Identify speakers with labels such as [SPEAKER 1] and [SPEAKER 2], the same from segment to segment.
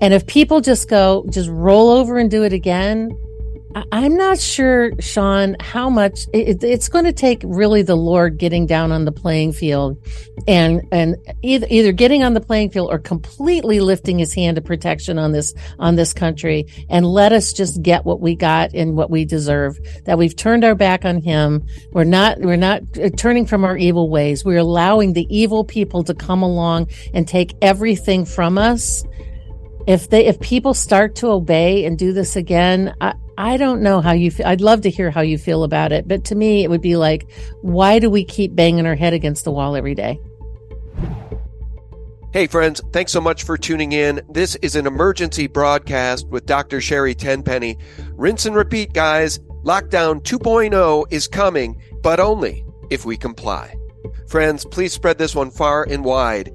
[SPEAKER 1] And if people just go, just roll over and do it again, I'm not sure, Sean, how much it, it's going to take really the Lord getting down on the playing field and, and either, either getting on the playing field or completely lifting his hand of protection on this, on this country and let us just get what we got and what we deserve, that we've turned our back on him. We're not, we're not uh, turning from our evil ways. We're allowing the evil people to come along and take everything from us if they if people start to obey and do this again I, I don't know how you feel. I'd love to hear how you feel about it. But to me, it would be like, why do we keep banging our head against the wall every day?
[SPEAKER 2] Hey, friends, thanks so much for tuning in. This is an emergency broadcast with Dr. Sherri Tenpenny. Rinse and repeat, guys. Lockdown 2.0 is coming, but only if we comply. Friends, please spread this one far and wide.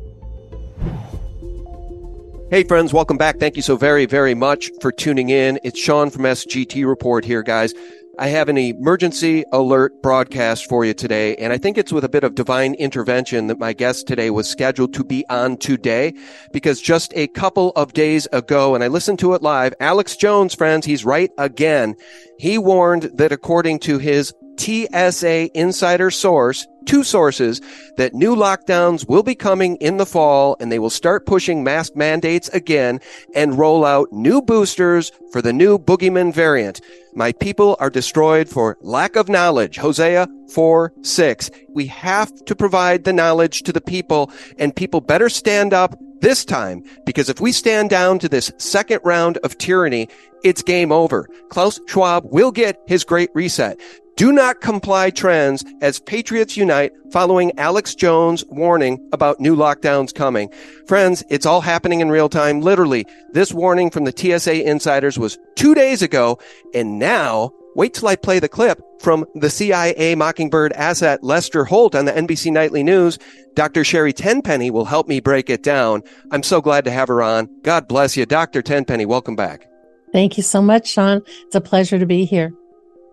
[SPEAKER 2] Hey, friends, welcome back. Thank you so very, very much for tuning in. It's Sean from SGT Report here, guys. I have an emergency alert broadcast for you today, and I think it's with a bit of divine intervention that my guest today was scheduled to be on today because just a couple of days ago, and I listened to it live, Alex Jones, friends, he's right again. He warned that according to his TSA insider source, two sources, that new lockdowns will be coming in the fall and they will start pushing mask mandates again and roll out new boosters for the new boogeyman variant. My people are destroyed for lack of knowledge. Hosea 4, 6. We have to provide the knowledge to the people and people better stand up this time because if we stand down to this second round of tyranny, it's game over. Klaus Schwab will get his great reset. Do not comply trends as Patriots unite following Alex Jones' warning about new lockdowns coming. Friends, it's all happening in real time. Literally, this warning from the TSA insiders was two days ago. And now wait till I play the clip from the CIA Mockingbird asset Lester Holt on the NBC Nightly News. Dr. Sherri Tenpenny will help me break it down. I'm so glad to have her on. God bless you. Dr. Tenpenny, welcome back.
[SPEAKER 1] Thank you so much, Sean. It's a pleasure to be here.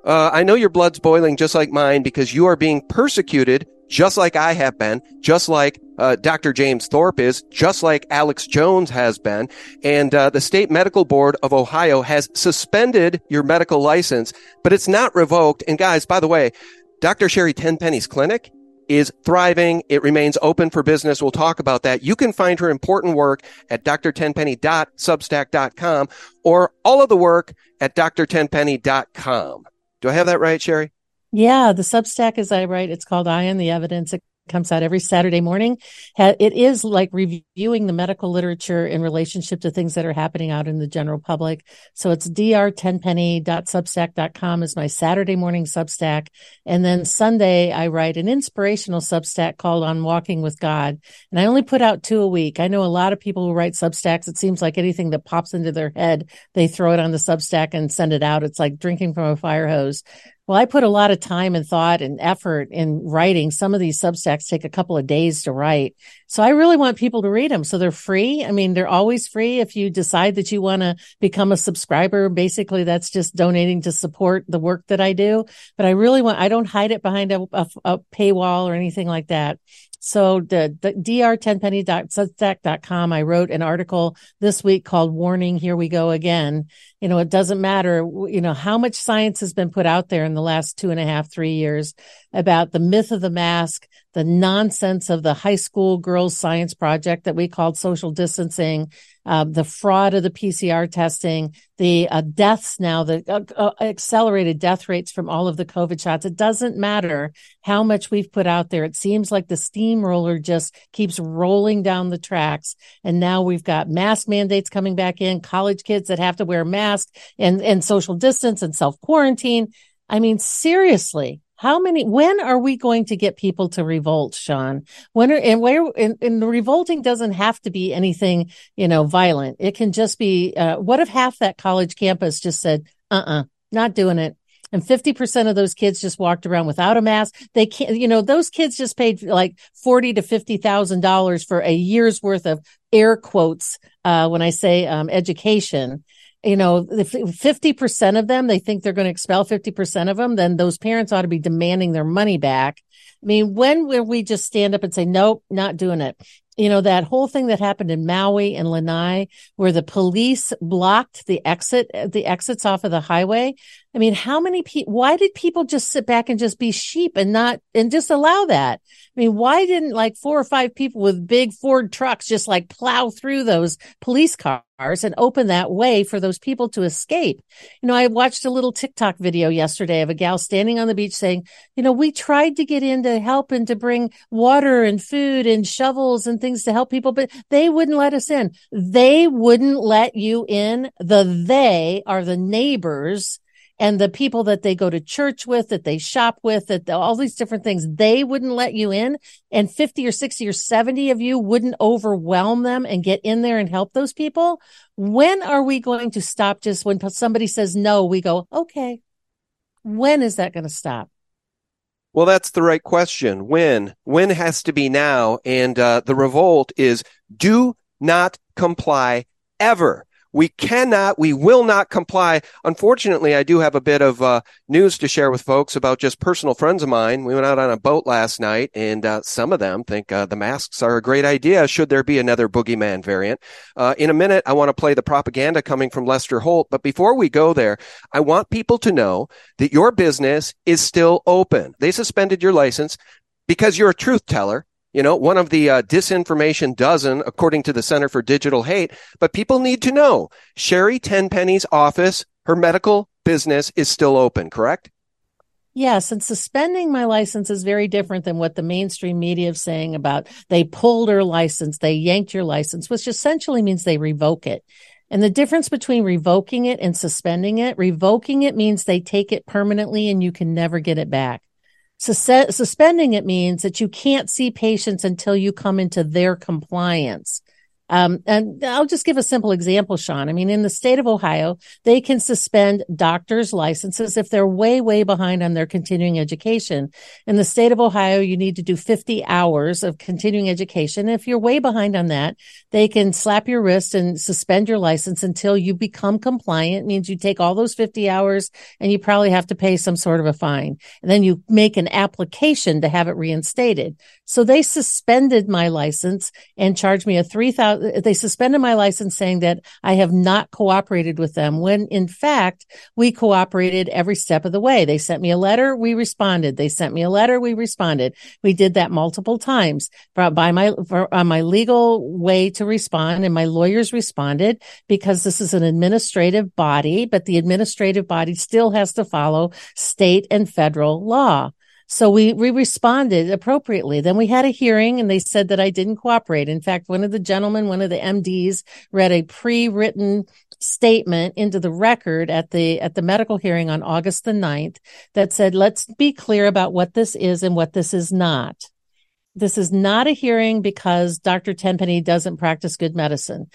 [SPEAKER 2] Uh, I know your blood's boiling just like mine because you are being persecuted just like I have been, just like uh, Dr. James Thorp is, just like Alex Jones has been. And uh, the State Medical Board of Ohio has suspended your medical license, but it's not revoked. And guys, by the way, Dr. Sherri Tenpenny's clinic is thriving. It remains open for business. We'll talk about that. You can find her important work at drtenpenny.substack.com or all of the work at drtenpenny.com. Do I have that right, Sherri?
[SPEAKER 1] Yeah, the Substack, as I write, it's called Eye on the Evidence. It comes out every Saturday morning. It is like reviewing the medical literature in relationship to things that are happening out in the general public. So it's drtenpenny.substack.com is my Saturday morning Substack. And then Sunday, I write an inspirational Substack called On Walking with God. And I only put out two a week. I know a lot of people who write Substacks. It seems like anything that pops into their head, they throw it on the Substack and send it out. It's like drinking from a fire hose. Well, I put a lot of time and thought and effort in writing. Some of these Substacks take a couple of days to write. So I really want people to read them. So they're free. I mean, they're always free. If you decide that you want to become a subscriber, basically that's just donating to support the work that I do. But I really want, I don't hide it behind a, a, a paywall or anything like that. So the, the drtenpenny.substack.com, I wrote an article this week called warning, here we go again. You know, it doesn't matter, you know, how much science has been put out there in the last two and a half, three years about the myth of the mask, the nonsense of the high school girls science project that we called social distancing, uh, the fraud of the PCR testing, the uh, deaths now, the uh, uh, accelerated death rates from all of the COVID shots. It doesn't matter how much we've put out there. It seems like the steamroller just keeps rolling down the tracks. And now we've got mask mandates coming back in, college kids that have to wear masks and, and social distance and self quarantine. I mean, seriously, how many, when are we going to get people to revolt, Sean? When are, and where, and, and revolting doesn't have to be anything, you know, violent. It can just be, uh, what if half that college campus just said, uh uh-uh, uh, not doing it. And 50% of those kids just walked around without a mask. They can't, you know, those kids just paid like 40 to $50,000 for a year's worth of air quotes. Uh, when I say, um, education you know, if 50% of them, they think they're going to expel 50% of them, then those parents ought to be demanding their money back. I mean, when will we just stand up and say, nope, not doing it? you know, that whole thing that happened in Maui and Lanai where the police blocked the exit, the exits off of the highway. I mean, how many people, why did people just sit back and just be sheep and not, and just allow that? I mean, why didn't like four or five people with big Ford trucks just like plow through those police cars and open that way for those people to escape? You know, I watched a little TikTok video yesterday of a gal standing on the beach saying, you know, we tried to get in to help and to bring water and food and shovels and things to help people, but they wouldn't let us in. They wouldn't let you in. The they are the neighbors and the people that they go to church with, that they shop with, that the, all these different things, they wouldn't let you in. And 50 or 60 or 70 of you wouldn't overwhelm them and get in there and help those people. When are we going to stop just when somebody says no, we go, okay. When is that going to stop?
[SPEAKER 2] Well, that's the right question. When? When has to be now. And uh, the revolt is do not comply ever. We cannot, we will not comply. Unfortunately, I do have a bit of uh, news to share with folks about just personal friends of mine. We went out on a boat last night, and uh, some of them think uh, the masks are a great idea. Should there be another boogeyman variant? Uh, in a minute, I want to play the propaganda coming from Lester Holt. But before we go there, I want people to know that your business is still open. They suspended your license because you're a truth teller you know, one of the uh, disinformation dozen, according to the Center for Digital Hate. But people need to know Sherri Tenpenny's office, her medical business is still open, correct?
[SPEAKER 1] Yes, and suspending my license is very different than what the mainstream media is saying about they pulled her license, they yanked your license, which essentially means they revoke it. And the difference between revoking it and suspending it, revoking it means they take it permanently and you can never get it back. Sus- suspending it means that you can't see patients until you come into their compliance. Um, and I'll just give a simple example, Sean. I mean, in the state of Ohio, they can suspend doctors' licenses if they're way, way behind on their continuing education. In the state of Ohio, you need to do 50 hours of continuing education. If you're way behind on that, they can slap your wrist and suspend your license until you become compliant. It means you take all those 50 hours and you probably have to pay some sort of a fine. And then you make an application to have it reinstated. So they suspended my license and charged me a 3000 Uh, they suspended my license saying that I have not cooperated with them when in fact we cooperated every step of the way. They sent me a letter, we responded. They sent me a letter, we responded. We did that multiple times by my on uh, my legal way to respond and my lawyers responded because this is an administrative body, but the administrative body still has to follow state and federal law. So we, we responded appropriately. Then we had a hearing and they said that I didn't cooperate. In fact, one of the gentlemen, one of the MDs read a pre-written statement into the record at the, at the medical hearing on August the 9th that said, let's be clear about what this is and what this is not. This is not a hearing because Dr. Tenpenny doesn't practice good medicine.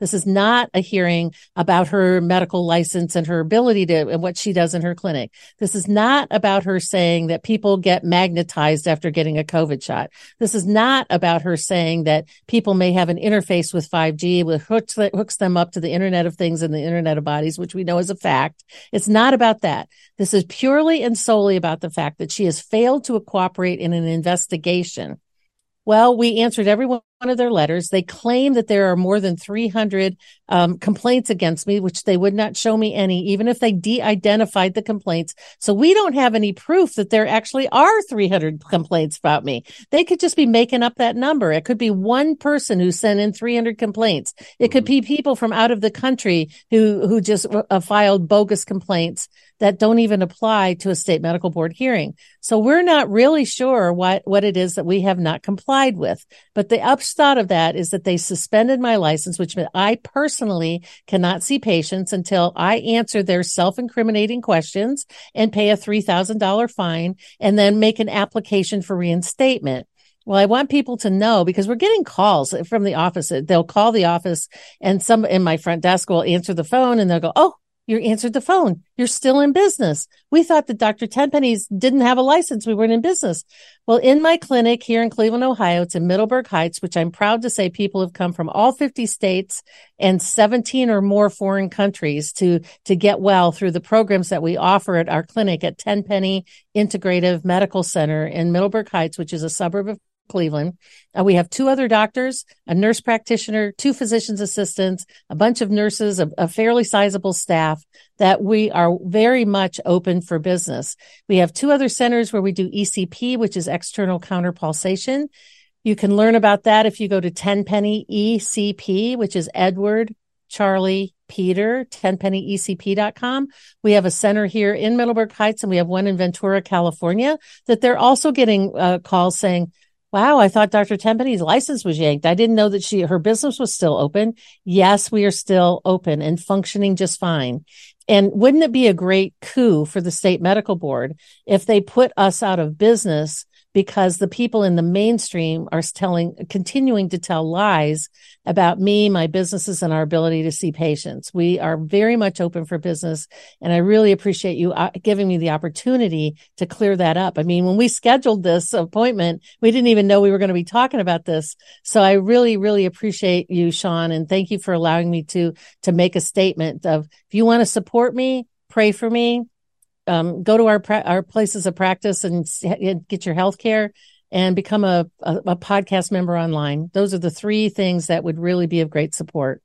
[SPEAKER 1] This is not a hearing about her medical license and her ability to and what she does in her clinic. This is not about her saying that people get magnetized after getting a COVID shot. This is not about her saying that people may have an interface with 5G, which hooks, hooks them up to the Internet of Things and the Internet of Bodies, which we know is a fact. It's not about that. This is purely and solely about the fact that she has failed to cooperate in an investigation well, we answered every one of their letters. They claim that there are more than 300 um, complaints against me, which they would not show me any, even if they de-identified the complaints. So we don't have any proof that there actually are 300 complaints about me. They could just be making up that number. It could be one person who sent in 300 complaints. It could mm-hmm. be people from out of the country who who just uh, filed bogus complaints that don't even apply to a state medical board hearing. So we're not really sure what, what it is that we have not complied with. But the upshot of that is that they suspended my license, which meant I personally cannot see patients until I answer their self-incriminating questions and pay a $3,000 fine and then make an application for reinstatement. Well, I want people to know because we're getting calls from the office. They'll call the office and some in my front desk will answer the phone and they'll go, Oh, you answered the phone. You're still in business. We thought that Dr. Tenpenny's didn't have a license. We weren't in business. Well, in my clinic here in Cleveland, Ohio, it's in Middleburg Heights, which I'm proud to say people have come from all 50 states and 17 or more foreign countries to, to get well through the programs that we offer at our clinic at Tenpenny Integrative Medical Center in Middleburg Heights, which is a suburb of Cleveland. Uh, we have two other doctors, a nurse practitioner, two physician's assistants, a bunch of nurses, a, a fairly sizable staff that we are very much open for business. We have two other centers where we do ECP, which is external counter pulsation. You can learn about that if you go to Tenpenny ECP, which is Edward Charlie Peter, tenpennyecp.com. We have a center here in Middleburg Heights and we have one in Ventura, California that they're also getting uh, calls saying, Wow, I thought Dr. Tenpenny's license was yanked. I didn't know that she, her business was still open. Yes, we are still open and functioning just fine. And wouldn't it be a great coup for the state medical board if they put us out of business because the people in the mainstream are telling, continuing to tell lies about me, my businesses, and our ability to see patients. We are very much open for business. And I really appreciate you uh, giving me the opportunity to clear that up. I mean, when we scheduled this appointment, we didn't even know we were going to be talking about this. So I really, really appreciate you, Sean. And thank you for allowing me to, to make a statement of if you want to support me, pray for me, um, go to our pra- our places of practice and get your health care and become a, a, a podcast member online. Those are the three things that would really be of great support.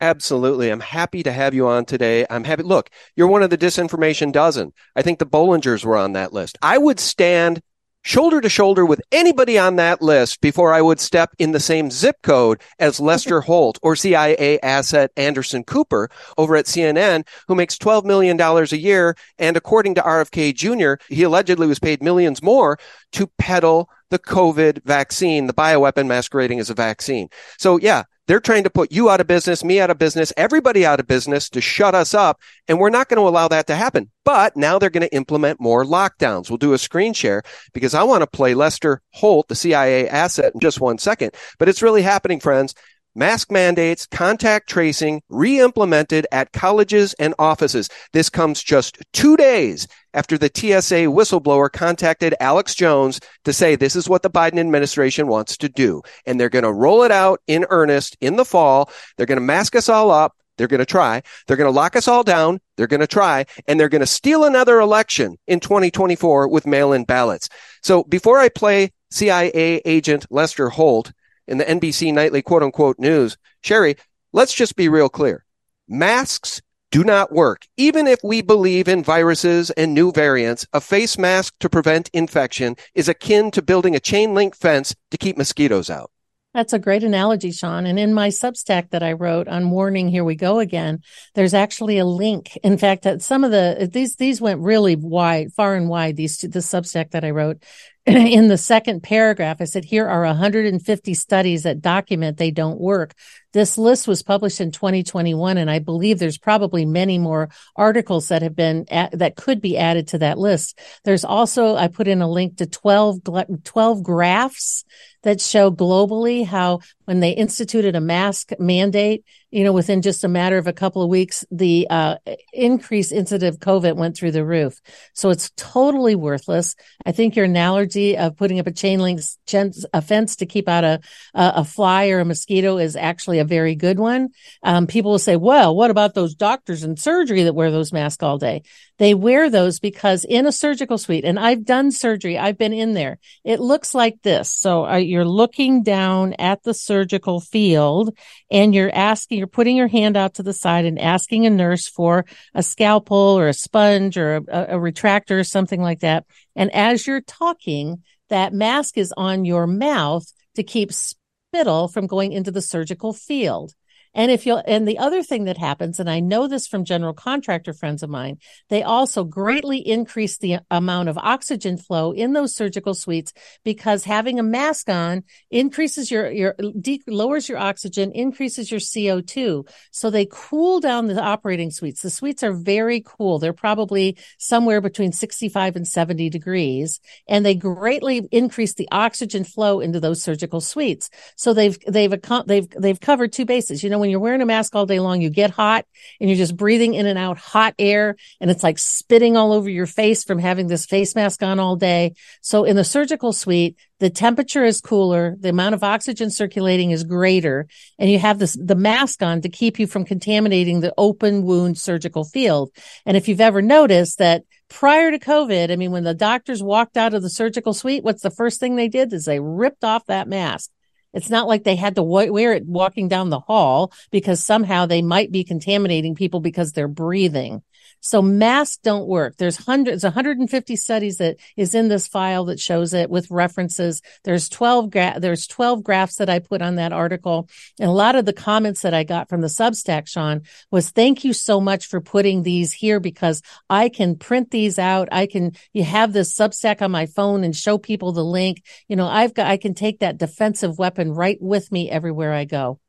[SPEAKER 2] Absolutely. I'm happy to have you on today. I'm happy. Look, you're one of the disinformation dozen. I think the Bollingers were on that list. I would stand shoulder to shoulder with anybody on that list before I would step in the same zip code as Lester Holt or CIA asset Anderson Cooper over at CNN, who makes $12 million a year. And according to RFK Jr., he allegedly was paid millions more to peddle the COVID vaccine, the bioweapon masquerading as a vaccine. So yeah, they're trying to put you out of business, me out of business, everybody out of business to shut us up. And we're not going to allow that to happen. But now they're going to implement more lockdowns. We'll do a screen share because I want to play Lester Holt, the CIA asset in just one second. But it's really happening, friends. Mask mandates, contact tracing re-implemented at colleges and offices. This comes just two days after the TSA whistleblower contacted Alex Jones to say this is what the Biden administration wants to do. And they're going to roll it out in earnest in the fall. They're going to mask us all up. They're going to try. They're going to lock us all down. They're going to try and they're going to steal another election in 2024 with mail-in ballots. So before I play CIA agent Lester Holt, in the NBC nightly quote unquote news. Sherri, let's just be real clear. Masks do not work. Even if we believe in viruses and new variants, a face mask to prevent infection is akin to building a chain link fence to keep mosquitoes out.
[SPEAKER 1] That's a great analogy, Sean. And in my Substack that I wrote on warning, here we go again. There's actually a link. In fact, that some of the these these went really wide, far and wide. These the Substack that I wrote in the second paragraph, I said, here are 150 studies that document they don't work. This list was published in 2021, and I believe there's probably many more articles that have been at, that could be added to that list. There's also, I put in a link to 12, 12 graphs that show globally how when they instituted a mask mandate, you know, within just a matter of a couple of weeks, the uh, increased incident of COVID went through the roof. So it's totally worthless. I think your analogy of putting up a chain link fence to keep out a, a fly or a mosquito is actually a very good one. Um, people will say, well, what about those doctors in surgery that wear those masks all day? They wear those because in a surgical suite, and I've done surgery, I've been in there. It looks like this. So uh, you're looking down at the surgical field and you're asking, you're putting your hand out to the side and asking a nurse for a scalpel or a sponge or a, a retractor or something like that. And as you're talking, that mask is on your mouth to keep spittle from going into the surgical field. And if you'll, and the other thing that happens, and I know this from general contractor friends of mine, they also greatly increase the amount of oxygen flow in those surgical suites because having a mask on increases your, your, de- lowers your oxygen, increases your CO2. So they cool down the operating suites. The suites are very cool. They're probably somewhere between 65 and 70 degrees and they greatly increase the oxygen flow into those surgical suites. So they've, they've, they've, they've covered two bases. You know, when you're wearing a mask all day long, you get hot and you're just breathing in and out hot air and it's like spitting all over your face from having this face mask on all day. So in the surgical suite, the temperature is cooler, the amount of oxygen circulating is greater, and you have this the mask on to keep you from contaminating the open wound surgical field. And if you've ever noticed that prior to COVID, I mean, when the doctors walked out of the surgical suite, what's the first thing they did is they ripped off that mask. It's not like they had to wear it walking down the hall because somehow they might be contaminating people because they're breathing. So masks don't work. There's hundreds, 150 studies that is in this file that shows it with references. There's 12, gra- there's 12 graphs that I put on that article. And a lot of the comments that I got from the Substack, Sean, was thank you so much for putting these here because I can print these out. I can, you have this Substack on my phone and show people the link. You know, I've got, I can take that defensive weapon right with me everywhere I go.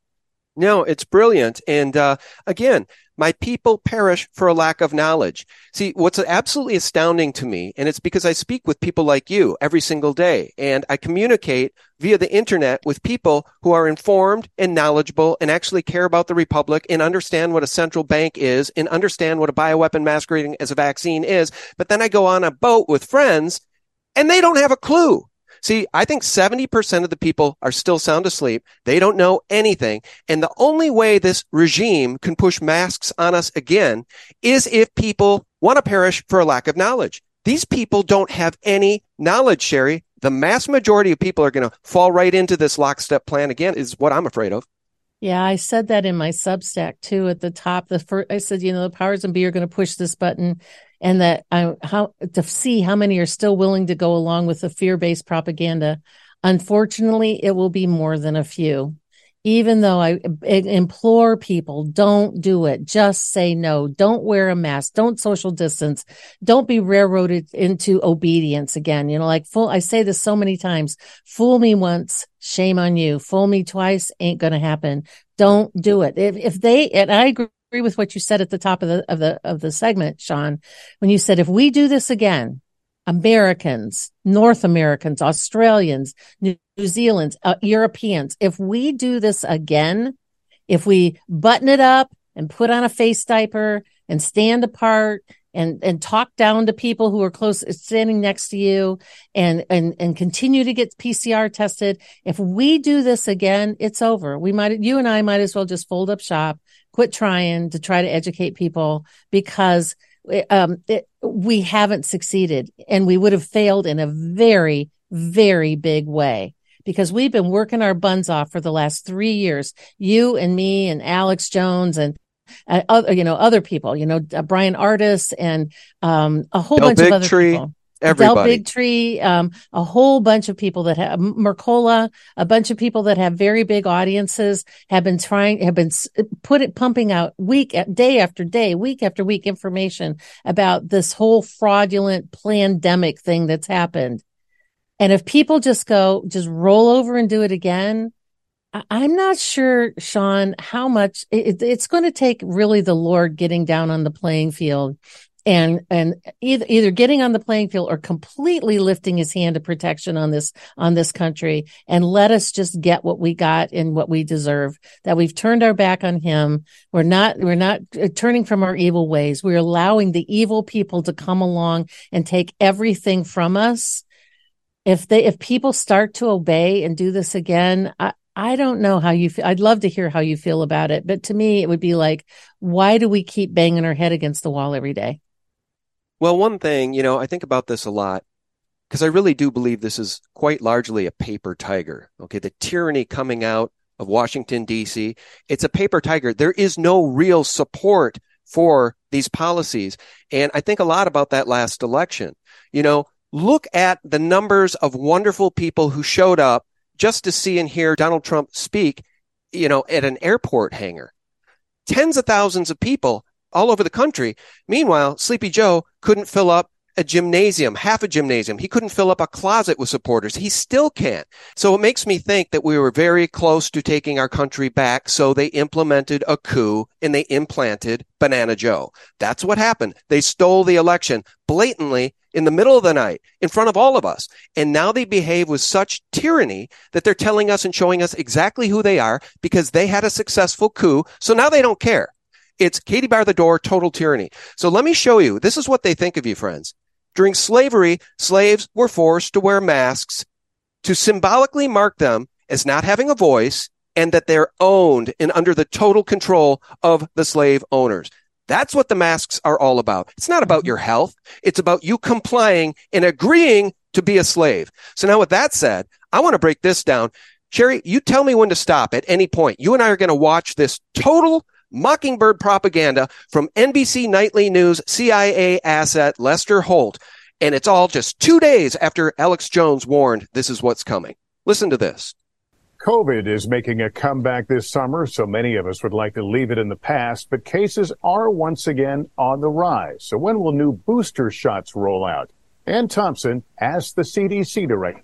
[SPEAKER 2] No, it's brilliant. And uh, again, my people perish for a lack of knowledge. See, what's absolutely astounding to me, and it's because I speak with people like you every single day, and I communicate via the internet with people who are informed and knowledgeable and actually care about the republic and understand what a central bank is and understand what a bioweapon masquerading as a vaccine is. But then I go on a boat with friends and they don't have a clue. See, I think 70% of the people are still sound asleep. They don't know anything. And the only way this regime can push masks on us again is if people want to perish for a lack of knowledge. These people don't have any knowledge, Sherri. The mass majority of people are going to fall right into this lockstep plan again, is what I'm afraid of.
[SPEAKER 1] Yeah, I said that in my Substack too at the top. The first, I said, you know, the powers and be are going to push this button and that I, how to see how many are still willing to go along with the fear-based propaganda. Unfortunately, it will be more than a few. Even though I implore people, don't do it. Just say no. Don't wear a mask. Don't social distance. Don't be railroaded into obedience again. You know, like fool, I say this so many times. Fool me once, shame on you. Fool me twice, ain't gonna happen. Don't do it. If, if they, and I agree agree with what you said at the top of the of the of the segment, Sean, when you said if we do this again, Americans, North Americans, Australians, New Zealanders, uh, Europeans, if we do this again, if we button it up and put on a face diaper and stand apart and and talk down to people who are close standing next to you and and and continue to get PCR tested if we do this again it's over. We might you and I might as well just fold up shop quit trying to try to educate people because um, it, we haven't succeeded and we would have failed in a very, very big way because we've been working our buns off for the last three years. You and me and Alex Jones and uh, other, you know, other people, you know, uh, Bryan Ardis and um, a whole bunch
[SPEAKER 2] Big
[SPEAKER 1] of other
[SPEAKER 2] Tree.
[SPEAKER 1] people.
[SPEAKER 2] Everybody.
[SPEAKER 1] Del Bigtree, um, a whole bunch of people that have Mercola, a bunch of people that have very big audiences have been trying, have been put it pumping out week, day after day, week after week information about this whole fraudulent pandemic thing that's happened. And if people just go, just roll over and do it again, I'm not sure, Sean, how much it, it's going to take really the Lord getting down on the playing field and and either either getting on the playing field or completely lifting his hand of protection on this on this country and let us just get what we got and what we deserve that we've turned our back on him we're not we're not uh, turning from our evil ways we're allowing the evil people to come along and take everything from us if they if people start to obey and do this again I, I don't know how you feel. I'd love to hear how you feel about it. But to me, it would be like, why do we keep banging our head against the wall every day?
[SPEAKER 2] Well, one thing, you know, I think about this a lot because I really do believe this is quite largely a paper tiger. Okay. The tyranny coming out of Washington, D.C., it's a paper tiger. There is no real support for these policies. And I think a lot about that last election. You know, look at the numbers of wonderful people who showed up just to see and hear Donald Trump speak, you know, at an airport hangar. Tens of thousands of people all over the country. Meanwhile, Sleepy Joe couldn't fill up a gymnasium, half a gymnasium. He couldn't fill up a closet with supporters. He still can't. So it makes me think that we were very close to taking our country back. So they implemented a coup and they implanted Banana Joe. That's what happened. They stole the election blatantly in the middle of the night in front of all of us. And now they behave with such tyranny that they're telling us and showing us exactly who they are because they had a successful coup. So now they don't care. It's Katie bar the door, total tyranny. So let me show you. This is what they think of you, friends. During slavery, slaves were forced to wear masks to symbolically mark them as not having a voice and that they're owned and under the total control of the slave owners. That's what the masks are all about. It's not about your health. It's about you complying and agreeing to be a slave. So now with that said, I want to break this down. Sherri, you tell me when to stop at any point. You and I are going to watch this total mockingbird propaganda from NBC Nightly News CIA asset Lester Holt. And it's all just two days after Alex Jones warned this is what's coming. Listen to this.
[SPEAKER 3] COVID is making a comeback this summer, so many of us would like to leave it in the past, but cases are once again on the rise. So when will new booster shots roll out? Anne Thompson asked the CDC director.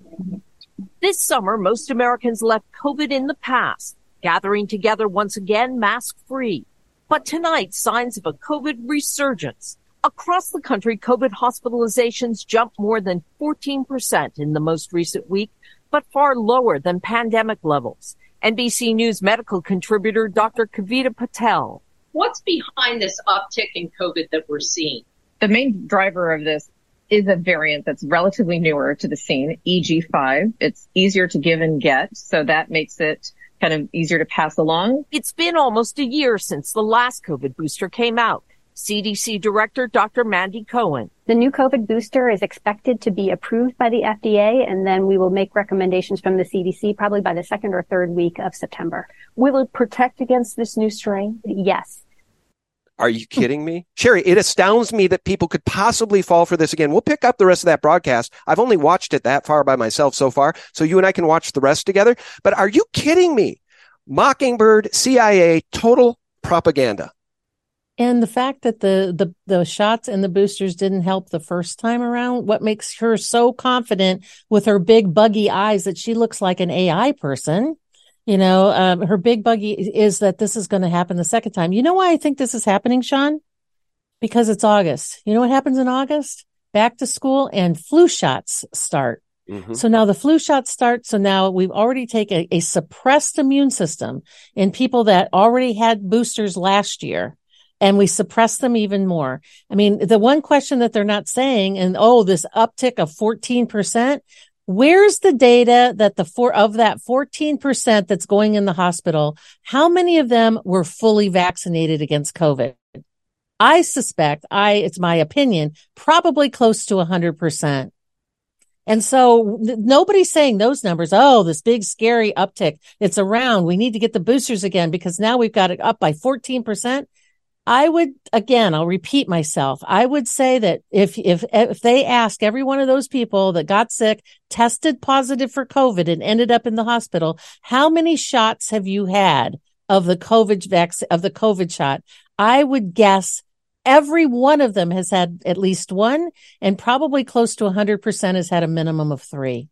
[SPEAKER 4] This summer, most Americans left COVID in the past, gathering together once again mask free. But tonight, signs of a COVID resurgence. Across the country, COVID hospitalizations jumped more than 14% in the most recent week but far lower than pandemic levels. NBC News medical contributor Dr. Kavita Patel.
[SPEAKER 5] What's behind this uptick in COVID that we're seeing?
[SPEAKER 6] The main driver of this is a variant that's relatively newer to the scene, EG5. It's easier to give and get, so that makes it kind of easier to pass along.
[SPEAKER 4] It's been almost a year since the last COVID booster came out. CDC Director Dr. Mandy Cohen.
[SPEAKER 7] The new COVID booster is expected to be approved by the FDA, and then we will make recommendations from the CDC probably by the second or third week of September.
[SPEAKER 4] Will it protect against this new strain?
[SPEAKER 7] Yes.
[SPEAKER 2] Are you hmm. kidding me? Sherri, it astounds me that people could possibly fall for this again. We'll pick up the rest of that broadcast. I've only watched it that far by myself so far, so you and I can watch the rest together. But are you kidding me? Mockingbird, CIA, total propaganda.
[SPEAKER 1] And the fact that the, the, the shots and the boosters didn't help the first time around, what makes her so confident with her big buggy eyes that she looks like an AI person? You know, um, her big buggy is that this is going to happen the second time. You know why I think this is happening, Sean? Because it's August. You know what happens in August? Back to school and flu shots start. Mm-hmm. So now the flu shots start. So now we've already taken a, a suppressed immune system in people that already had boosters last year and we suppress them even more. I mean, the one question that they're not saying, and oh, this uptick of 14%, where's the data that the four of that 14% that's going in the hospital, how many of them were fully vaccinated against COVID? I suspect, I, it's my opinion, probably close to 100%. And so nobody's saying those numbers. Oh, this big scary uptick. It's around. We need to get the boosters again because now we've got it up by 14%. I would again, I'll repeat myself. I would say that if if if they ask every one of those people that got sick, tested positive for COVID and ended up in the hospital, how many shots have you had of the COVID vaccine of the COVID shot? I would guess every one of them has had at least one and probably close to 100% has had a minimum of 3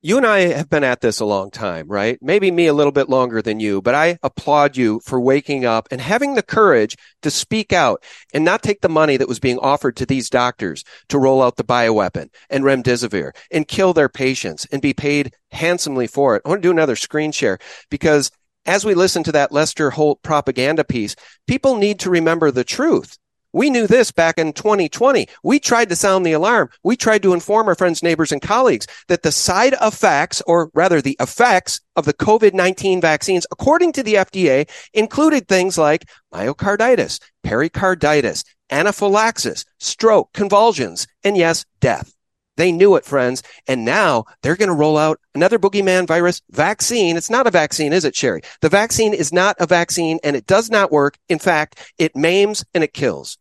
[SPEAKER 2] you and I have been at this a long time, right? Maybe me a little bit longer than you, but I applaud you for waking up and having the courage to speak out and not take the money that was being offered to these doctors to roll out the bioweapon and remdesivir and kill their patients and be paid handsomely for it. I want to do another screen share because as we listen to that Lester Holt propaganda piece, people need to remember the truth. We knew this back in 2020. We tried to sound the alarm. We tried to inform our friends, neighbors, and colleagues that the side effects, or rather the effects of the COVID-19 vaccines, according to the FDA, included things like myocarditis, pericarditis, anaphylaxis, stroke, convulsions, and yes, death. They knew it, friends. And now they're going to roll out another boogeyman virus vaccine. It's not a vaccine, is it, Sherri? The vaccine is not a vaccine and it does not work. In fact, it maims and it kills.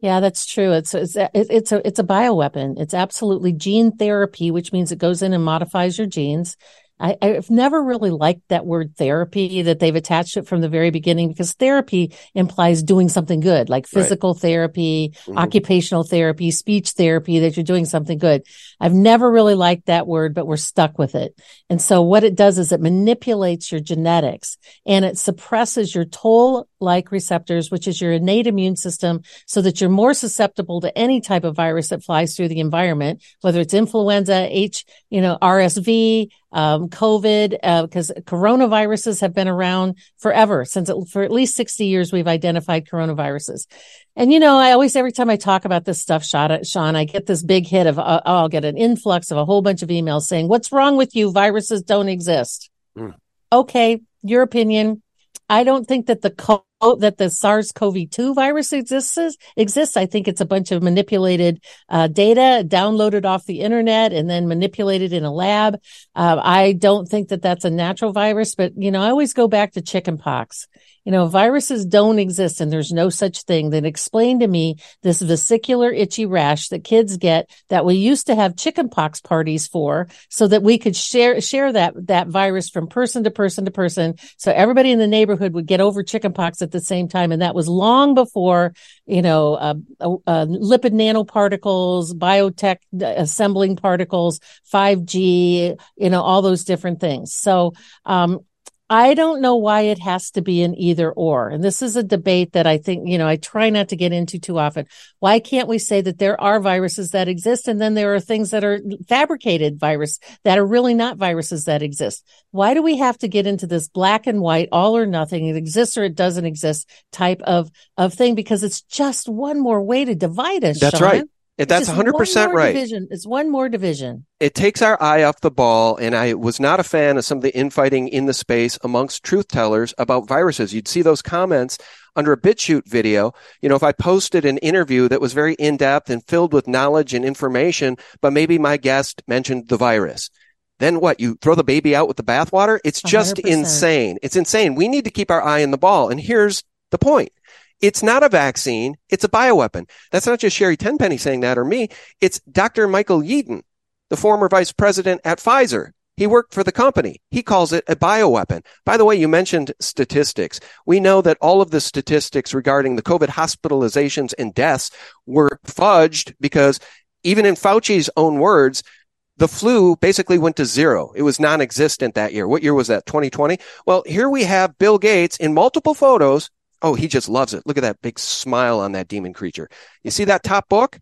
[SPEAKER 1] Yeah, that's true. It's it's it's a it's a bioweapon. It's absolutely gene therapy, which means it goes in and modifies your genes. I, have never really liked that word therapy that they've attached it from the very beginning because therapy implies doing something good, like physical right. therapy, mm-hmm. occupational therapy, speech therapy, that you're doing something good. I've never really liked that word, but we're stuck with it. And so what it does is it manipulates your genetics and it suppresses your toll like receptors, which is your innate immune system so that you're more susceptible to any type of virus that flies through the environment, whether it's influenza, H, you know, RSV, um, COVID, because uh, coronaviruses have been around forever since it, for at least 60 years, we've identified coronaviruses. And, you know, I always, every time I talk about this stuff, Sean, I get this big hit of, uh, I'll get an influx of a whole bunch of emails saying, what's wrong with you? Viruses don't exist. Mm. Okay. Your opinion. I don't think that the that the SARS-CoV-2 virus exists exists. I think it's a bunch of manipulated uh, data downloaded off the internet and then manipulated in a lab. Uh, I don't think that that's a natural virus, but you know, I always go back to chickenpox you know, viruses don't exist and there's no such thing, then explain to me this vesicular itchy rash that kids get that we used to have chickenpox parties for so that we could share, share that, that virus from person to person to person. So everybody in the neighborhood would get over chickenpox at the same time. And that was long before, you know, uh, uh, uh lipid nanoparticles, biotech assembling particles, 5G, you know, all those different things. So, um, I don't know why it has to be an either or. And this is a debate that I think, you know, I try not to get into too often. Why can't we say that there are viruses that exist and then there are things that are fabricated virus that are really not viruses that exist? Why do we have to get into this black and white, all or nothing, it exists or it doesn't exist type of, of thing? Because it's just one more way to divide us.
[SPEAKER 2] That's
[SPEAKER 1] Sean.
[SPEAKER 2] right. That's 100% right.
[SPEAKER 1] Division. It's one more division.
[SPEAKER 2] It takes our eye off the ball. And I was not a fan of some of the infighting in the space amongst truth tellers about viruses. You'd see those comments under a BitChute video. You know, if I posted an interview that was very in depth and filled with knowledge and information, but maybe my guest mentioned the virus. Then what? You throw the baby out with the bathwater? It's just 100%. insane. It's insane. We need to keep our eye on the ball. And here's the point. It's not a vaccine. It's a bioweapon. That's not just Sherri Tenpenny saying that or me. It's Dr. Michael Yeadon, the former vice president at Pfizer. He worked for the company. He calls it a bioweapon. By the way, you mentioned statistics. We know that all of the statistics regarding the COVID hospitalizations and deaths were fudged because even in Fauci's own words, the flu basically went to zero. It was non-existent that year. What year was that? 2020? Well, here we have Bill Gates in multiple photos Oh, he just loves it. Look at that big smile on that demon creature. You see that top book?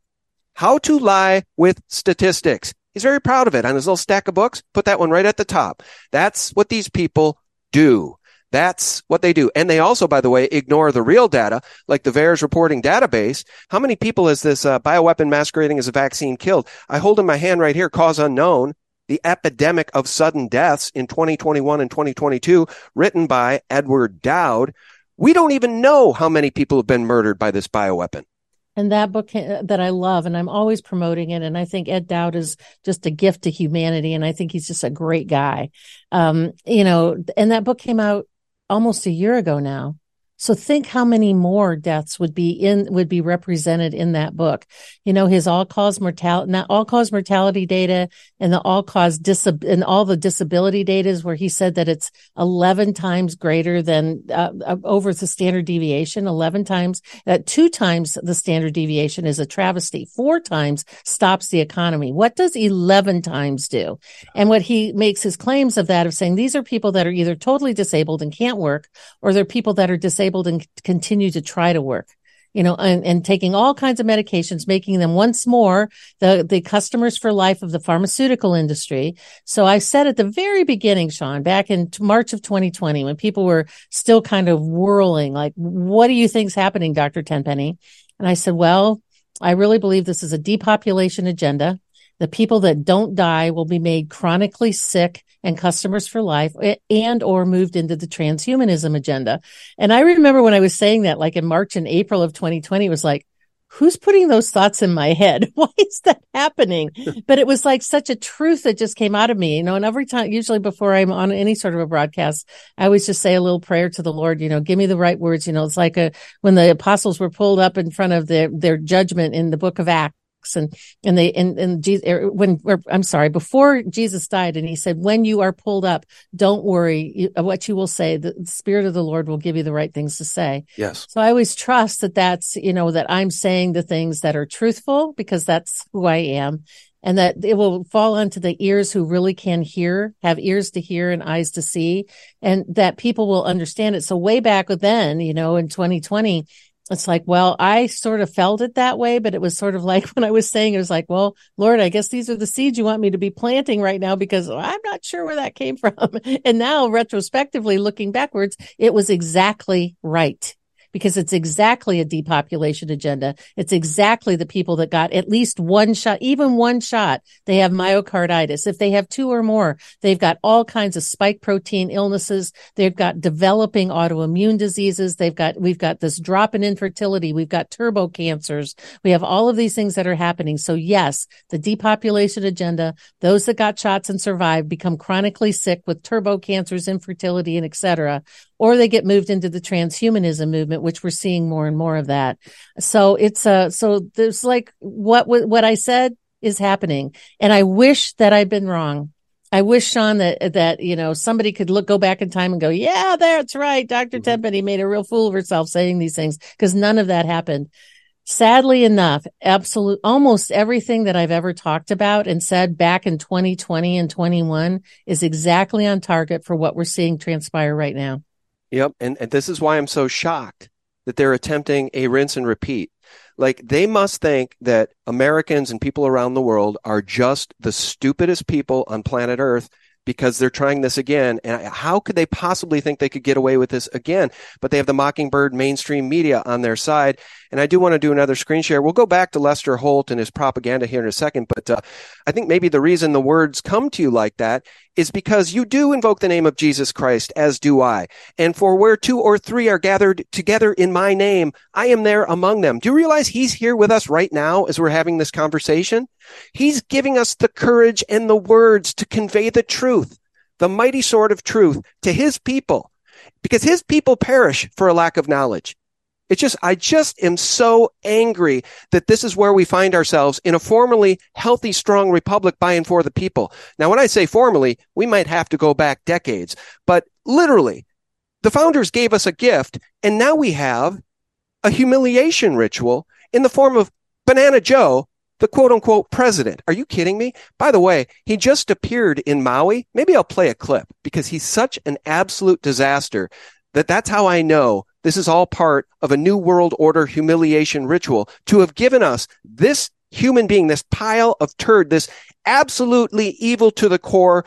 [SPEAKER 2] How to Lie with Statistics. He's very proud of it on his little stack of books. Put that one right at the top. That's what these people do. That's what they do. And they also, by the way, ignore the real data, like the VAERS reporting database. How many people has this uh, bioweapon masquerading as a vaccine killed? I hold in my hand right here, cause unknown, the epidemic of sudden deaths in 2021 and 2022, written by Edward Dowd. We don't even know how many people have been murdered by this bioweapon.
[SPEAKER 1] And that book that I love, and I'm always promoting it. And I think Ed Dowd is just a gift to humanity. And I think he's just a great guy. Um, you know, and that book came out almost a year ago now. So think how many more deaths would be in, would be represented in that book. You know, his all cause mortality, not all cause mortality data and the all cause disab, and all the disability data is where he said that it's 11 times greater than, uh, uh over the standard deviation, 11 times, that uh, two times the standard deviation is a travesty. Four times stops the economy. What does 11 times do? And what he makes his claims of that of saying these are people that are either totally disabled and can't work or they're people that are disabled and continue to try to work you know, and, and, taking all kinds of medications, making them once more the, the customers for life of the pharmaceutical industry. So I said at the very beginning, Sean, back in March of 2020, when people were still kind of whirling, like, what do you think's happening, Dr. Tenpenny? And I said, well, I really believe this is a depopulation agenda. The people that don't die will be made chronically sick and customers for life eh, and or moved into the transhumanism agenda. And I remember when I was saying that like in March and April of 2020, it was like, who's putting those thoughts in my head? Why is that happening? but it was like such a truth that just came out of me, you know, and every time, usually before I'm on any sort of a broadcast, I always just say a little prayer to the Lord, you know, give me the right words. You know, it's like a, when the apostles were pulled up in front of their, their judgment in the book of Acts and, and they, and, and Jesus, er, when, or, I'm sorry, before Jesus died and he said, when you are pulled up, don't worry what you will say. The spirit of the Lord will give you the right things to say.
[SPEAKER 2] Yes.
[SPEAKER 1] So I always trust that that's, you know, that I'm saying the things that are truthful because that's who I am and that it will fall onto the ears who really can hear, have ears to hear and eyes to see, and that people will understand it. So way back then, you know, in 2020, it's like, well, I sort of felt it that way, but it was sort of like when I was saying, it was like, well, Lord, I guess these are the seeds you want me to be planting right now because I'm not sure where that came from. And now retrospectively looking backwards, it was exactly right because it's exactly a depopulation agenda. It's exactly the people that got at least one shot, even one shot. They have myocarditis. If they have two or more, they've got all kinds of spike protein illnesses. They've got developing autoimmune diseases. They've got, we've got this drop in infertility. We've got turbo cancers. We have all of these things that are happening. So yes, the depopulation agenda, those that got shots and survived become chronically sick with turbo cancers, infertility, and et cetera or they get moved into the transhumanism movement, which we're seeing more and more of that. So it's uh so there's like what what I said is happening, and I wish that I'd been wrong. I wish Sean that that you know somebody could look go back in time and go, yeah, that's right, Doctor mm-hmm. Tenpenny made a real fool of herself saying these things because none of that happened. Sadly enough, absolute almost everything that I've ever talked about and said back in 2020 and 21 is exactly on target for what we're seeing transpire right now.
[SPEAKER 2] Yep. And, and this is why I'm so shocked that they're attempting a rinse and repeat. Like they must think that Americans and people around the world are just the stupidest people on planet Earth because they're trying this again. And how could they possibly think they could get away with this again? But they have the Mockingbird mainstream media on their side. And I do want to do another screen share. We'll go back to Lester Holt and his propaganda here in a second. But uh, I think maybe the reason the words come to you like that is because you do invoke the name of Jesus Christ, as do I. And for where two or three are gathered together in my name, I am there among them. Do you realize he's here with us right now as we're having this conversation? He's giving us the courage and the words to convey the truth, the mighty sword of truth to his people because his people perish for a lack of knowledge. It's just, I just am so angry that this is where we find ourselves in a formerly healthy, strong republic by and for the people. Now, when I say formally, we might have to go back decades, but literally, the founders gave us a gift, and now we have a humiliation ritual in the form of Banana Joe, the quote unquote president. Are you kidding me? By the way, he just appeared in Maui. Maybe I'll play a clip because he's such an absolute disaster that that's how I know this is all part of a new world order humiliation ritual to have given us this human being, this pile of turd, this absolutely evil to the core.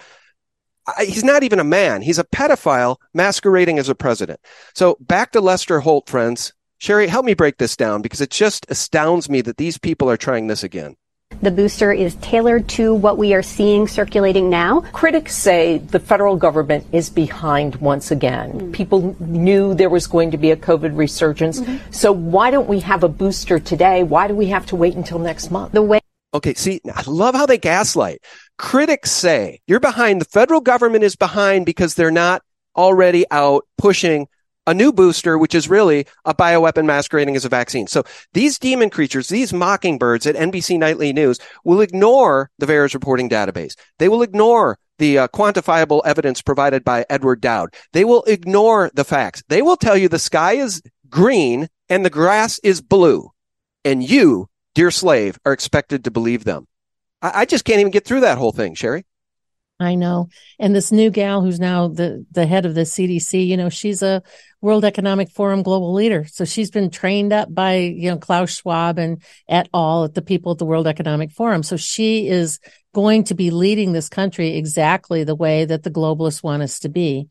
[SPEAKER 2] He's not even a man. He's a pedophile masquerading as a president. So back to Lester Holt, friends. Sherri, help me break this down because it just astounds me that these people are trying this again.
[SPEAKER 7] The booster is tailored to what we are seeing circulating now.
[SPEAKER 4] Critics say the federal government is behind once again. Mm-hmm. People knew there was going to be a COVID resurgence. Mm-hmm. So why don't we have a booster today? Why do we have to wait until next month?
[SPEAKER 7] The way
[SPEAKER 2] Okay, see, I love how they gaslight. Critics say you're behind, the federal government is behind because they're not already out pushing a new booster, which is really a bioweapon masquerading as a vaccine. So these demon creatures, these mockingbirds at NBC Nightly News will ignore the VAERS reporting database. They will ignore the uh, quantifiable evidence provided by Edward Dowd. They will ignore the facts. They will tell you the sky is green and the grass is blue. And you, dear slave, are expected to believe them. I, I just can't even get through that whole thing, Sherri.
[SPEAKER 1] I know. And this new gal who's now the, the head of the CDC, you know, she's a World Economic Forum global leader. So she's been trained up by, you know, Klaus Schwab and et al. At the people at the World Economic Forum. So she is going to be leading this country exactly the way that the globalists want us to be.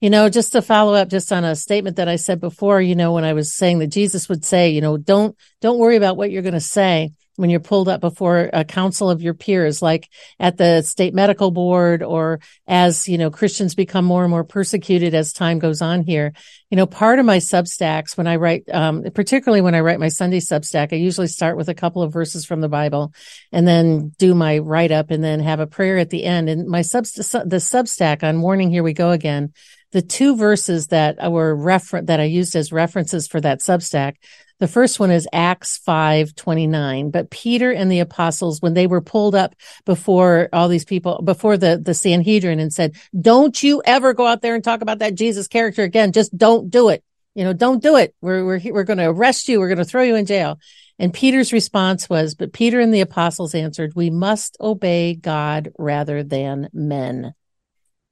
[SPEAKER 1] You know, just to follow up just on a statement that I said before, you know, when I was saying that Jesus would say, you know, don't, don't worry about what you're going to say when you're pulled up before a council of your peers, like at the state medical board or as, you know, Christians become more and more persecuted as time goes on here. You know, part of my substacks when I write, um, particularly when I write my Sunday substack, I usually start with a couple of verses from the Bible and then do my write up and then have a prayer at the end. And my sub, the substack on warning, here we go again. The two verses that were refer that I used as references for that substack The first one is Acts 5 29. But Peter and the apostles, when they were pulled up before all these people, before the, the Sanhedrin and said, don't you ever go out there and talk about that Jesus character again. Just don't do it. You know, don't do it. We're, we're, we're going to arrest you. We're going to throw you in jail. And Peter's response was, but Peter and the apostles answered, we must obey God rather than men.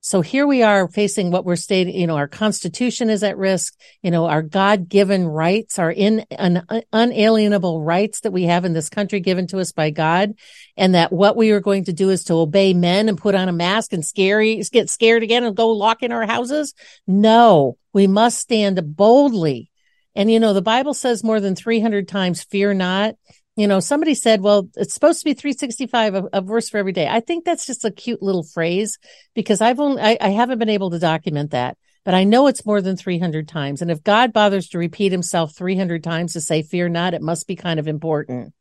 [SPEAKER 1] So here we are facing what we're stating, you know, our constitution is at risk, you know, our God given rights, our in, un, unalienable rights that we have in this country given to us by God. And that what we are going to do is to obey men and put on a mask and scary, get scared again and go lock in our houses. No, we must stand boldly and, you know, the Bible says more than 300 times, fear not. You know, somebody said, well, it's supposed to be 365, a, verse for every day. I think that's just a cute little phrase because I've only, I, I haven't been able to document that, but I know it's more than 300 times. And if God bothers to repeat himself 300 times to say, fear not, it must be kind of important.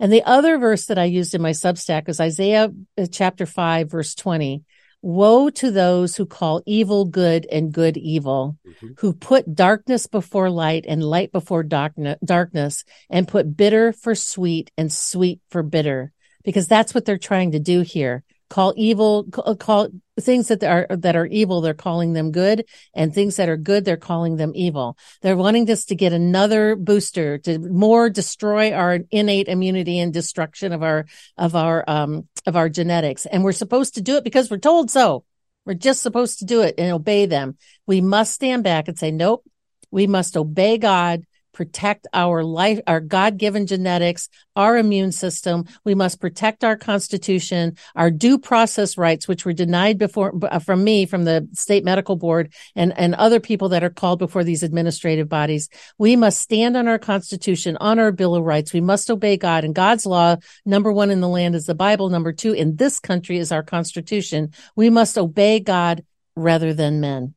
[SPEAKER 1] And the other verse that I used in my Substack is Isaiah uh, chapter 5, verse 20. Woe to those who call evil good and good evil, mm-hmm. who put darkness before light and light before darkness, and put bitter for sweet and sweet for bitter, because that's what they're trying to do here call evil uh, call things that are that are evil they're calling them good and things that are good they're calling them evil. They're wanting us to get another booster to more destroy our innate immunity and destruction of our of our um of our genetics. And we're supposed to do it because we're told so. We're just supposed to do it and obey them. We must stand back and say nope. We must obey god protect our life, our God given genetics, our immune system. We must protect our constitution, our due process rights, which were denied before uh, from me, from the state medical board and, and other people that are called before these administrative bodies. We must stand on our constitution, on our bill of rights. We must obey God and God's law. Number one in the land is the Bible. Number two in this country is our constitution. We must obey God rather than men.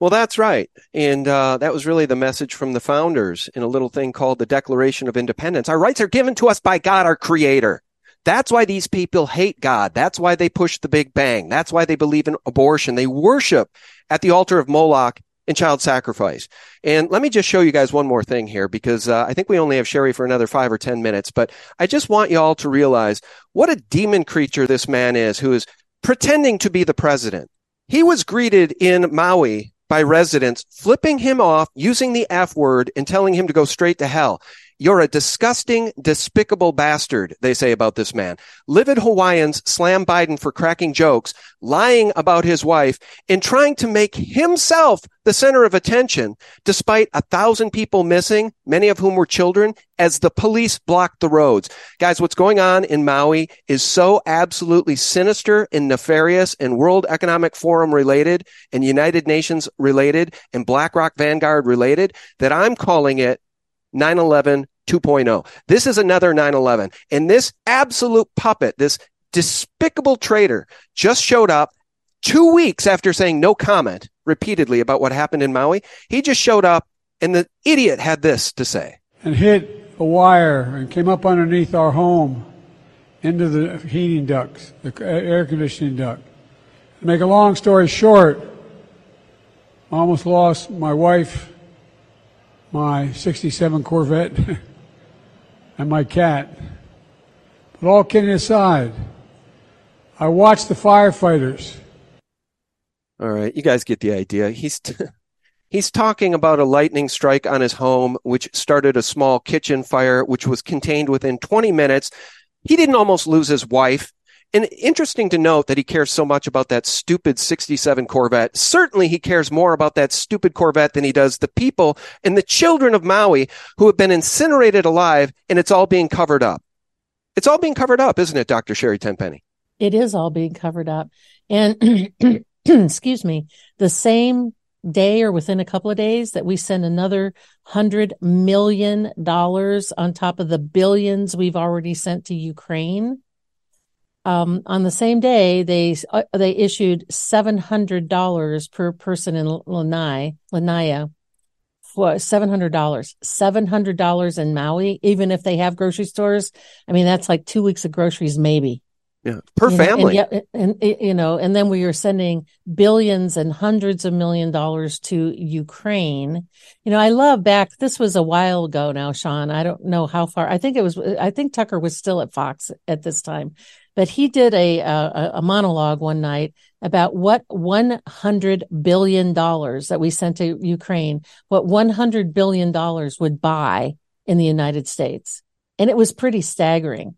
[SPEAKER 2] Well, that's right. And uh, that was really the message from the founders in a little thing called the Declaration of Independence. Our rights are given to us by God, our creator. That's why these people hate God. That's why they push the Big Bang. That's why they believe in abortion. They worship at the altar of Moloch and child sacrifice. And let me just show you guys one more thing here because uh, I think we only have Sherri for another five or 10 minutes, but I just want you all to realize what a demon creature this man is who is pretending to be the president. He was greeted in Maui by residents flipping him off using the F word and telling him to go straight to hell. You're a disgusting, despicable bastard, they say about this man. Livid Hawaiians slam Biden for cracking jokes, lying about his wife, and trying to make himself the center of attention, despite a thousand people missing, many of whom were children, as the police blocked the roads. Guys, what's going on in Maui is so absolutely sinister and nefarious and World Economic Forum related and United Nations related and BlackRock Vanguard related that I'm calling it 9-11 2.0. This is another 9-11. And this absolute puppet, this despicable traitor just showed up two weeks after saying no comment repeatedly about what happened in Maui. He just showed up and the idiot had this to say.
[SPEAKER 8] And hit a wire and came up underneath our home into the heating ducts, the air conditioning duct. To make a long story short, I almost lost my wife my 67 Corvette and my cat. But all kidding aside, I watched the firefighters.
[SPEAKER 2] All right, you guys get the idea. He's t- he's talking about a lightning strike on his home which started a small kitchen fire which was contained within 20 minutes. He didn't almost lose his wife. And interesting to note that he cares so much about that stupid 67 Corvette. Certainly he cares more about that stupid Corvette than he does the people and the children of Maui who have been incinerated alive and it's all being covered up. It's all being covered up, isn't it, Dr. Sherri Tenpenny?
[SPEAKER 1] It is all being covered up. And excuse me, the same day or within a couple of days that we send another hundred million dollars on top of the billions we've already sent to Ukraine um, on the same day, they uh, they issued seven hundred dollars per person in Lanai, Lahaina, for seven hundred dollars, seven hundred dollars in Maui. Even if they have grocery stores, I mean that's like two weeks of groceries, maybe.
[SPEAKER 2] Yeah, per
[SPEAKER 1] you know,
[SPEAKER 2] family.
[SPEAKER 1] And, and, and, you know, and then we are sending billions and hundreds of million dollars to Ukraine. You know, I love back. This was a while ago now, Sean. I don't know how far. I think it was. I think Tucker was still at Fox at this time, but he did a a, a monologue one night about what one hundred billion dollars that we sent to Ukraine, what one hundred billion dollars would buy in the United States, and it was pretty staggering.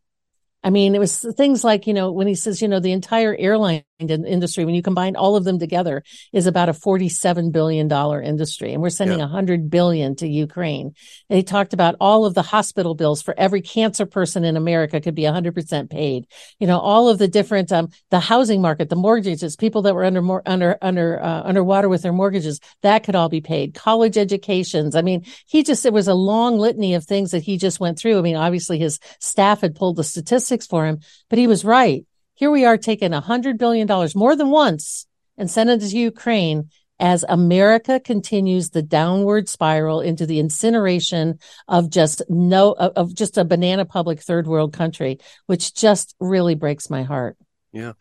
[SPEAKER 1] I mean, it was things like, you know, when he says, you know, the entire airline industry, when you combine all of them together, is about a $47 billion industry. And we're sending a yeah. 100 billion to Ukraine. And he talked about all of the hospital bills for every cancer person in America could be 100% paid. You know, all of the different, um, the housing market, the mortgages, people that were under, more, under, under, uh, underwater with their mortgages, that could all be paid. College educations. I mean, he just, it was a long litany of things that he just went through. I mean, obviously his staff had pulled the statistics for him, but he was right. Here we are taking a hundred billion dollars more than once and sending it to Ukraine as America continues the downward spiral into the incineration of just no, of just a banana public third world country, which just really breaks my heart.
[SPEAKER 2] Yeah.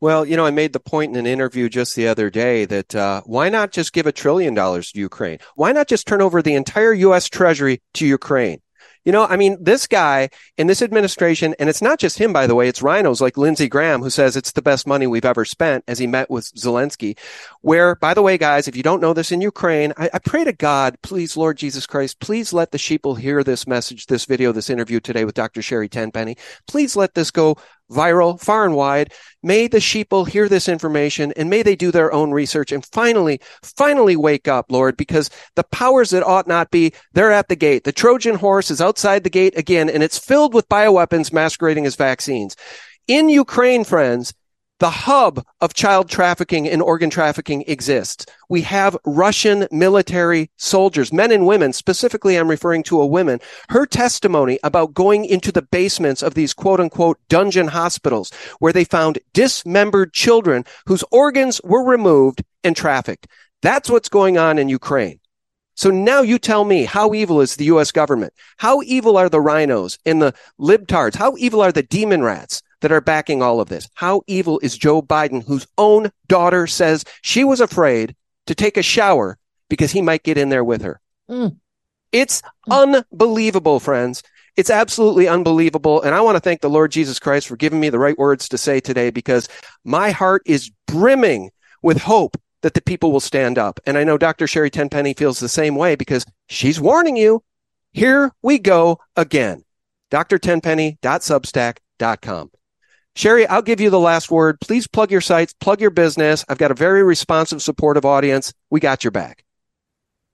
[SPEAKER 2] Well, you know, I made the point in an interview just the other day that uh, why not just give a trillion dollars to Ukraine? Why not just turn over the entire U.S. Treasury to Ukraine? You know, I mean, this guy in this administration, and it's not just him, by the way, it's rhinos like Lindsey Graham who says it's the best money we've ever spent as he met with Zelensky. Where, by the way, guys, if you don't know this in Ukraine, I, I pray to God, please, Lord Jesus Christ, please let the sheeple hear this message, this video, this interview today with Dr. Sherri Tenpenny. Please let this go viral far and wide. May the sheeple hear this information and may they do their own research and finally, finally wake up, Lord, because the powers that ought not be, they're at the gate. The Trojan horse is outside the gate again, and it's filled with bioweapons masquerading as vaccines. In Ukraine, friends, the hub of child trafficking and organ trafficking exists. We have Russian military soldiers, men and women. Specifically, I'm referring to a woman. Her testimony about going into the basements of these quote unquote dungeon hospitals where they found dismembered children whose organs were removed and trafficked. That's what's going on in Ukraine. So now you tell me how evil is the U.S. government? How evil are the rhinos and the libtards? How evil are the demon rats? That are backing all of this. How evil is Joe Biden, whose own daughter says she was afraid to take a shower because he might get in there with her? Mm. It's unbelievable, friends. It's absolutely unbelievable. And I want to thank the Lord Jesus Christ for giving me the right words to say today because my heart is brimming with hope that the people will stand up. And I know Dr. Sherri Tenpenny feels the same way because she's warning you. Here we go again. drtenpenny.substack.com. Sherri, I'll give you the last word. Please plug your sites, plug your business. I've got a very responsive, supportive audience. We got your back.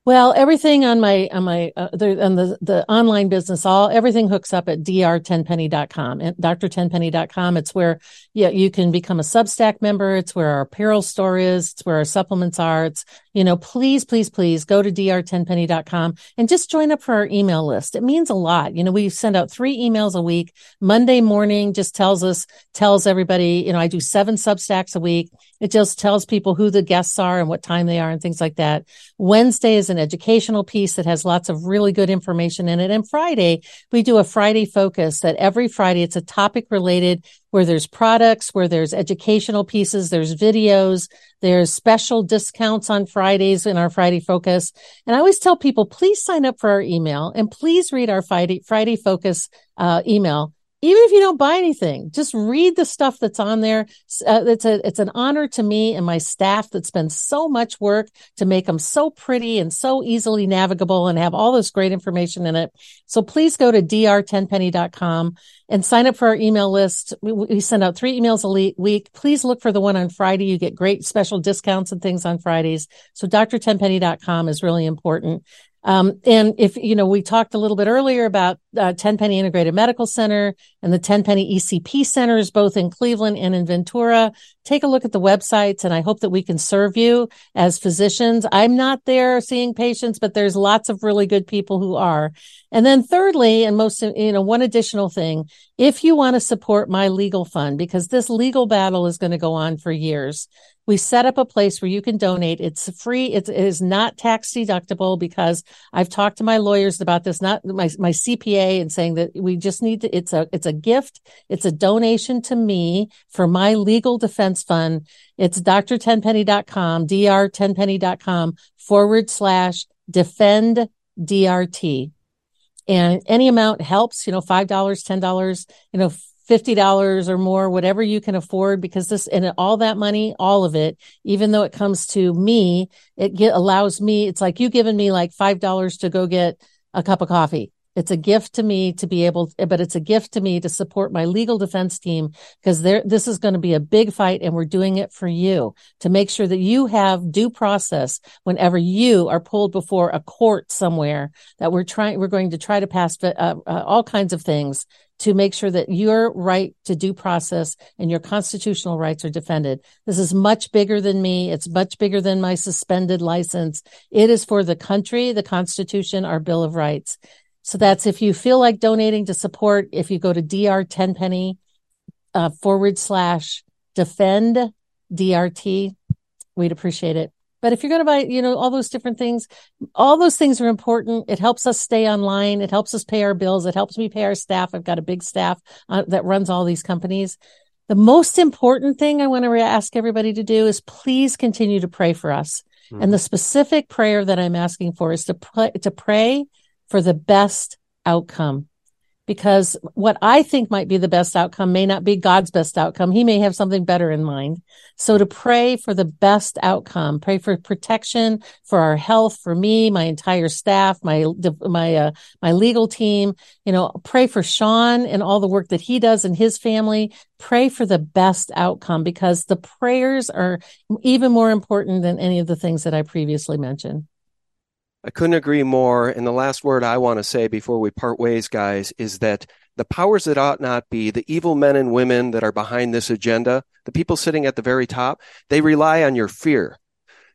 [SPEAKER 1] Well, everything on my on my uh, the, on the the online business, all everything hooks up at drtenpenny.com and drtenpenny.com. It's where yeah you can become a Substack member. It's where our apparel store is. It's where our supplements are. It's you know please please please go to drtenpenny.com and just join up for our email list. It means a lot. You know we send out three emails a week. Monday morning just tells us tells everybody you know I do seven Substacks a week. It just tells people who the guests are and what time they are and things like that. Wednesday is an educational piece that has lots of really good information in it. And Friday, we do a Friday focus that every Friday it's a topic related where there's products, where there's educational pieces, there's videos, there's special discounts on Fridays in our Friday focus. And I always tell people, please sign up for our email and please read our Friday, Friday focus uh, email even if you don't buy anything, just read the stuff that's on there. Uh, it's a, it's an honor to me and my staff that spends so much work to make them so pretty and so easily navigable and have all this great information in it. So please go to drtenpenny.com and sign up for our email list. We, we send out three emails a week. Please look for the one on Friday. You get great special discounts and things on Fridays. So drtenpenny.com is really important. Um, and if, you know, we talked a little bit earlier about uh, Tenpenny Integrated Medical Center and the Tenpenny ECP centers, both in Cleveland and in Ventura. Take a look at the websites and I hope that we can serve you as physicians. I'm not there seeing patients, but there's lots of really good people who are. And then thirdly, and most, you know, one additional thing, if you want to support my legal fund, because this legal battle is going to go on for years, we set up a place where you can donate. It's free. It's, it is not tax deductible because I've talked to my lawyers about this, not my, my CPA and saying that we just need to, it's a, it's a gift. It's a donation to me for my legal defense fund. It's drtenpenny.com, dr10penny.com forward slash defend DRT. And any amount helps, you know, $5, $10, you know, $50 or more, whatever you can afford, because this and all that money, all of it, even though it comes to me, it get, allows me, it's like you giving me like $5 to go get a cup of coffee. It's a gift to me to be able, but it's a gift to me to support my legal defense team because there, this is going to be a big fight and we're doing it for you to make sure that you have due process whenever you are pulled before a court somewhere that we're trying, we're going to try to pass uh, uh, all kinds of things to make sure that your right to due process and your constitutional rights are defended. This is much bigger than me. It's much bigger than my suspended license. It is for the country, the constitution, our bill of rights. So that's if you feel like donating to support, if you go to DR 10 penny uh, forward slash defend DRT, we'd appreciate it. But if you're going to buy, you know, all those different things, all those things are important. It helps us stay online. It helps us pay our bills. It helps me pay our staff. I've got a big staff uh, that runs all these companies. The most important thing I want to ask everybody to do is please continue to pray for us. Mm-hmm. And the specific prayer that I'm asking for is to pray, to pray for the best outcome. Because what I think might be the best outcome may not be God's best outcome. He may have something better in mind. So to pray for the best outcome, pray for protection for our health, for me, my entire staff, my, my, uh, my legal team, you know, pray for Sean and all the work that he does and his family. Pray for the best outcome because the prayers are even more important than any of the things that I previously mentioned.
[SPEAKER 2] I couldn't agree more. And the last word I want to say before we part ways, guys, is that the powers that ought not be, the evil men and women that are behind this agenda, the people sitting at the very top, they rely on your fear.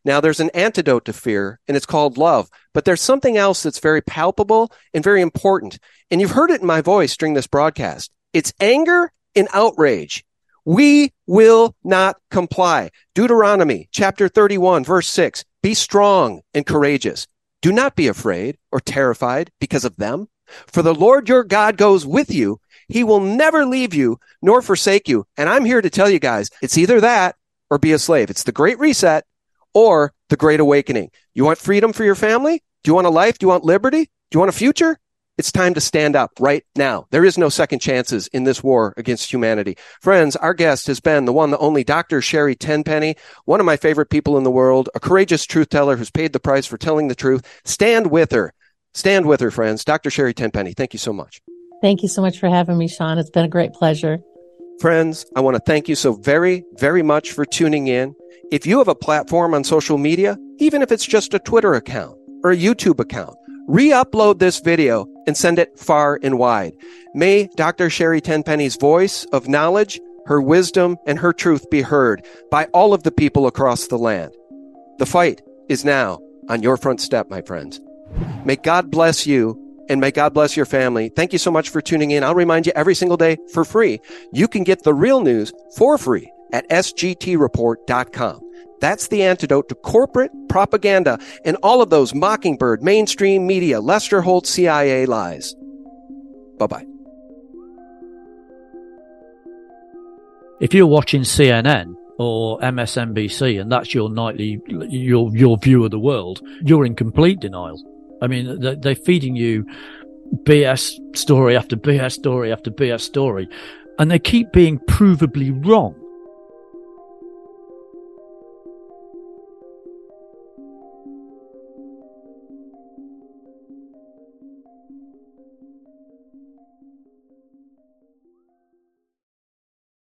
[SPEAKER 2] Now, there's an antidote to fear, and it's called love. But there's something else that's very palpable and very important. And you've heard it in my voice during this broadcast. It's anger and outrage. We will not comply. Deuteronomy chapter 31, verse 6. Be strong and courageous. Do not be afraid or terrified because of them, for the Lord your God goes with you. He will never leave you nor forsake you. And I'm here to tell you guys, it's either that or be a slave. It's the great reset or the great awakening. You want freedom for your family? Do you want a life? Do you want liberty? Do you want a future? It's time to stand up right now. There is no second chances in this war against humanity. Friends, our guest has been the one, the only Dr. Sherri Tenpenny, one of my favorite people in the world, a courageous truth teller who's paid the price for telling the truth. Stand with her. Stand with her, friends. Dr. Sherri Tenpenny, thank you so much.
[SPEAKER 1] Thank you so much for having me, Sean. It's been a great pleasure.
[SPEAKER 2] Friends, I want to thank you so very, very much for tuning in. If you have a platform on social media, even if it's just a Twitter account or a YouTube account, re-upload this video and send it far and wide. May Dr. Sherri Tenpenny's voice of knowledge, her wisdom, and her truth be heard by all of the people across the land. The fight is now on your front step, my friends. May God bless you and may God bless your family. Thank you so much for tuning in. I'll remind you every single day for free. You can get the real news for free at sgtreport.com. That's the antidote to corporate propaganda and all of those mockingbird, mainstream media, Lester Holt CIA lies. Bye bye.
[SPEAKER 9] If you're watching CNN or MSNBC and that's your nightly, your, your view of the world, you're in complete denial. I mean, they're feeding you BS story after BS story after BS story, and they keep being provably wrong